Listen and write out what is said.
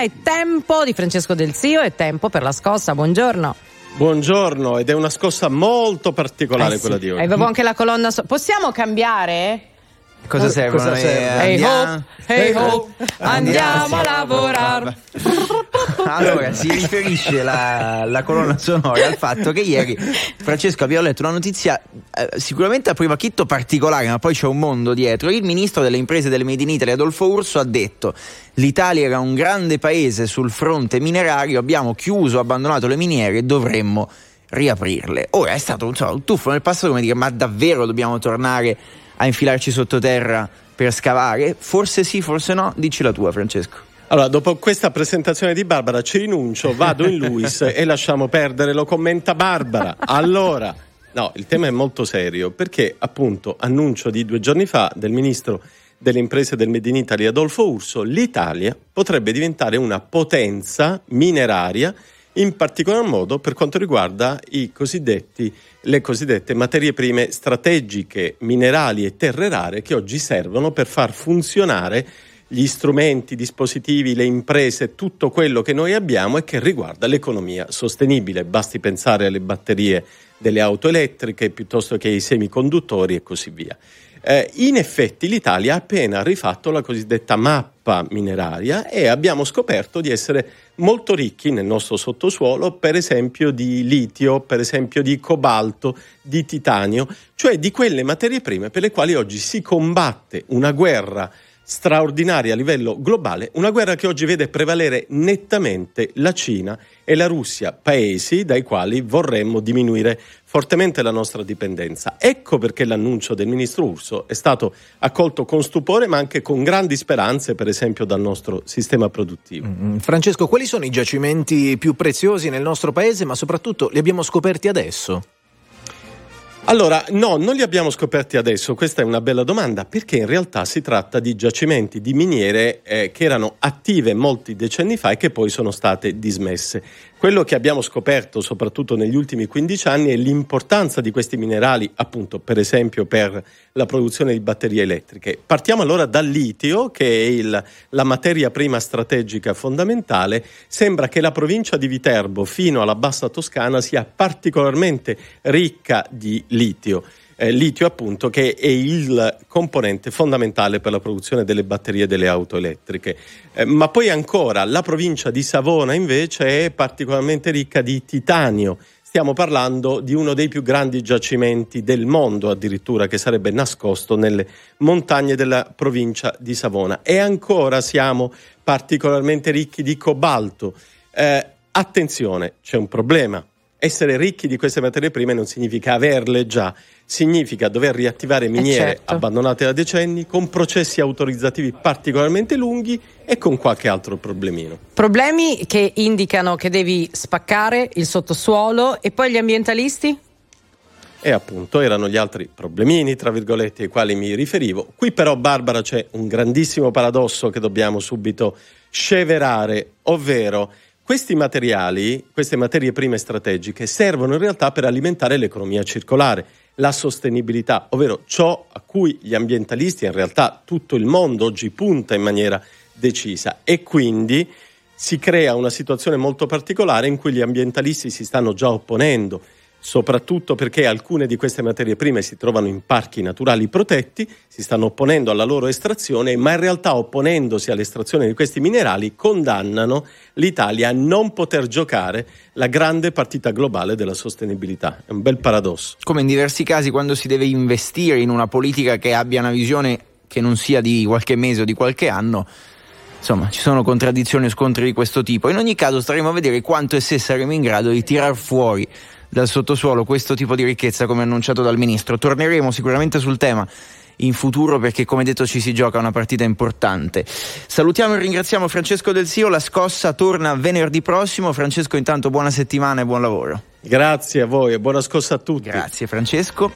È tempo di Francesco Del Zio, è tempo per la scossa. Buongiorno. Buongiorno, ed è una scossa molto particolare Eh sì, quella di oggi. Avevo anche la colonna. so- Possiamo cambiare? Cosa servono? cosa serve? Hey andiamo- ho, hey ho, andiamo a lavorare. Allora, si riferisce la, la colonna sonora al fatto che ieri Francesco abbiamo letto una notizia eh, sicuramente a prima chitto particolare, ma poi c'è un mondo dietro. Il ministro delle imprese del Made in Italy, Adolfo Urso, ha detto l'Italia era un grande paese sul fronte minerario, abbiamo chiuso, abbandonato le miniere e dovremmo riaprirle. Ora è stato insomma, un tuffo nel passato come dire ma davvero dobbiamo tornare a infilarci sottoterra per scavare? Forse sì, forse no. Dici la tua Francesco. Allora, dopo questa presentazione di Barbara ci rinuncio, vado in Luis e lasciamo perdere, lo commenta Barbara. Allora, no, il tema è molto serio perché appunto annuncio di due giorni fa del ministro delle imprese del Made in Italy Adolfo Urso, l'Italia potrebbe diventare una potenza mineraria in particolar modo per quanto riguarda le cosiddette materie prime strategiche, minerali e terre rare che oggi servono per far funzionare gli strumenti, i dispositivi, le imprese, tutto quello che noi abbiamo e che riguarda l'economia sostenibile. Basti pensare alle batterie delle auto elettriche piuttosto che ai semiconduttori e così via. Eh, in effetti l'Italia ha appena rifatto la cosiddetta mappa mineraria e abbiamo scoperto di essere molto ricchi nel nostro sottosuolo, per esempio di litio, per esempio di cobalto, di titanio, cioè di quelle materie prime per le quali oggi si combatte una guerra straordinaria a livello globale, una guerra che oggi vede prevalere nettamente la Cina e la Russia, paesi dai quali vorremmo diminuire fortemente la nostra dipendenza. Ecco perché l'annuncio del ministro Urso è stato accolto con stupore ma anche con grandi speranze, per esempio dal nostro sistema produttivo. Mm, Francesco, quali sono i giacimenti più preziosi nel nostro paese, ma soprattutto li abbiamo scoperti adesso? Allora, no, non li abbiamo scoperti adesso, questa è una bella domanda, perché in realtà si tratta di giacimenti di miniere eh, che erano attive molti decenni fa e che poi sono state dismesse. Quello che abbiamo scoperto soprattutto negli ultimi 15 anni è l'importanza di questi minerali, appunto, per esempio per la produzione di batterie elettriche. Partiamo allora dal litio, che è il- la materia prima strategica fondamentale. Sembra che la provincia di Viterbo fino alla bassa Toscana sia particolarmente ricca di litio. Eh, litio appunto che è il componente fondamentale per la produzione delle batterie delle auto elettriche. Eh, ma poi ancora la provincia di Savona invece è particolarmente ricca di titanio. Stiamo parlando di uno dei più grandi giacimenti del mondo, addirittura, che sarebbe nascosto nelle montagne della provincia di Savona. E ancora siamo particolarmente ricchi di cobalto. Eh, attenzione, c'è un problema. Essere ricchi di queste materie prime non significa averle già, significa dover riattivare miniere certo. abbandonate da decenni, con processi autorizzativi particolarmente lunghi e con qualche altro problemino. Problemi che indicano che devi spaccare il sottosuolo e poi gli ambientalisti? E appunto erano gli altri problemini, tra virgolette, ai quali mi riferivo. Qui però, Barbara, c'è un grandissimo paradosso che dobbiamo subito sceverare, ovvero questi materiali, queste materie prime strategiche, servono in realtà per alimentare l'economia circolare, la sostenibilità, ovvero ciò a cui gli ambientalisti, in realtà tutto il mondo oggi punta in maniera decisa. E quindi si crea una situazione molto particolare in cui gli ambientalisti si stanno già opponendo, soprattutto perché alcune di queste materie prime si trovano in parchi naturali protetti, si stanno opponendo alla loro estrazione, ma in realtà opponendosi all'estrazione di questi minerali condannano l'Italia a non poter giocare la grande partita globale della sostenibilità. È un bel paradosso. come in diversi casi quando si deve investire in una politica che abbia una visione che non sia di qualche mese o di qualche anno, insomma ci sono contraddizioni o scontri di questo tipo. In ogni caso staremo a vedere quanto e se saremo in grado di tirar fuori dal sottosuolo questo tipo di ricchezza come annunciato dal ministro. Torneremo sicuramente sul tema in futuro perché come detto ci si gioca una partita importante. Salutiamo e ringraziamo Francesco Del Sio, la scossa torna venerdì prossimo. Francesco intanto buona settimana e buon lavoro. Grazie a voi e buona scossa a tutti. Grazie Francesco.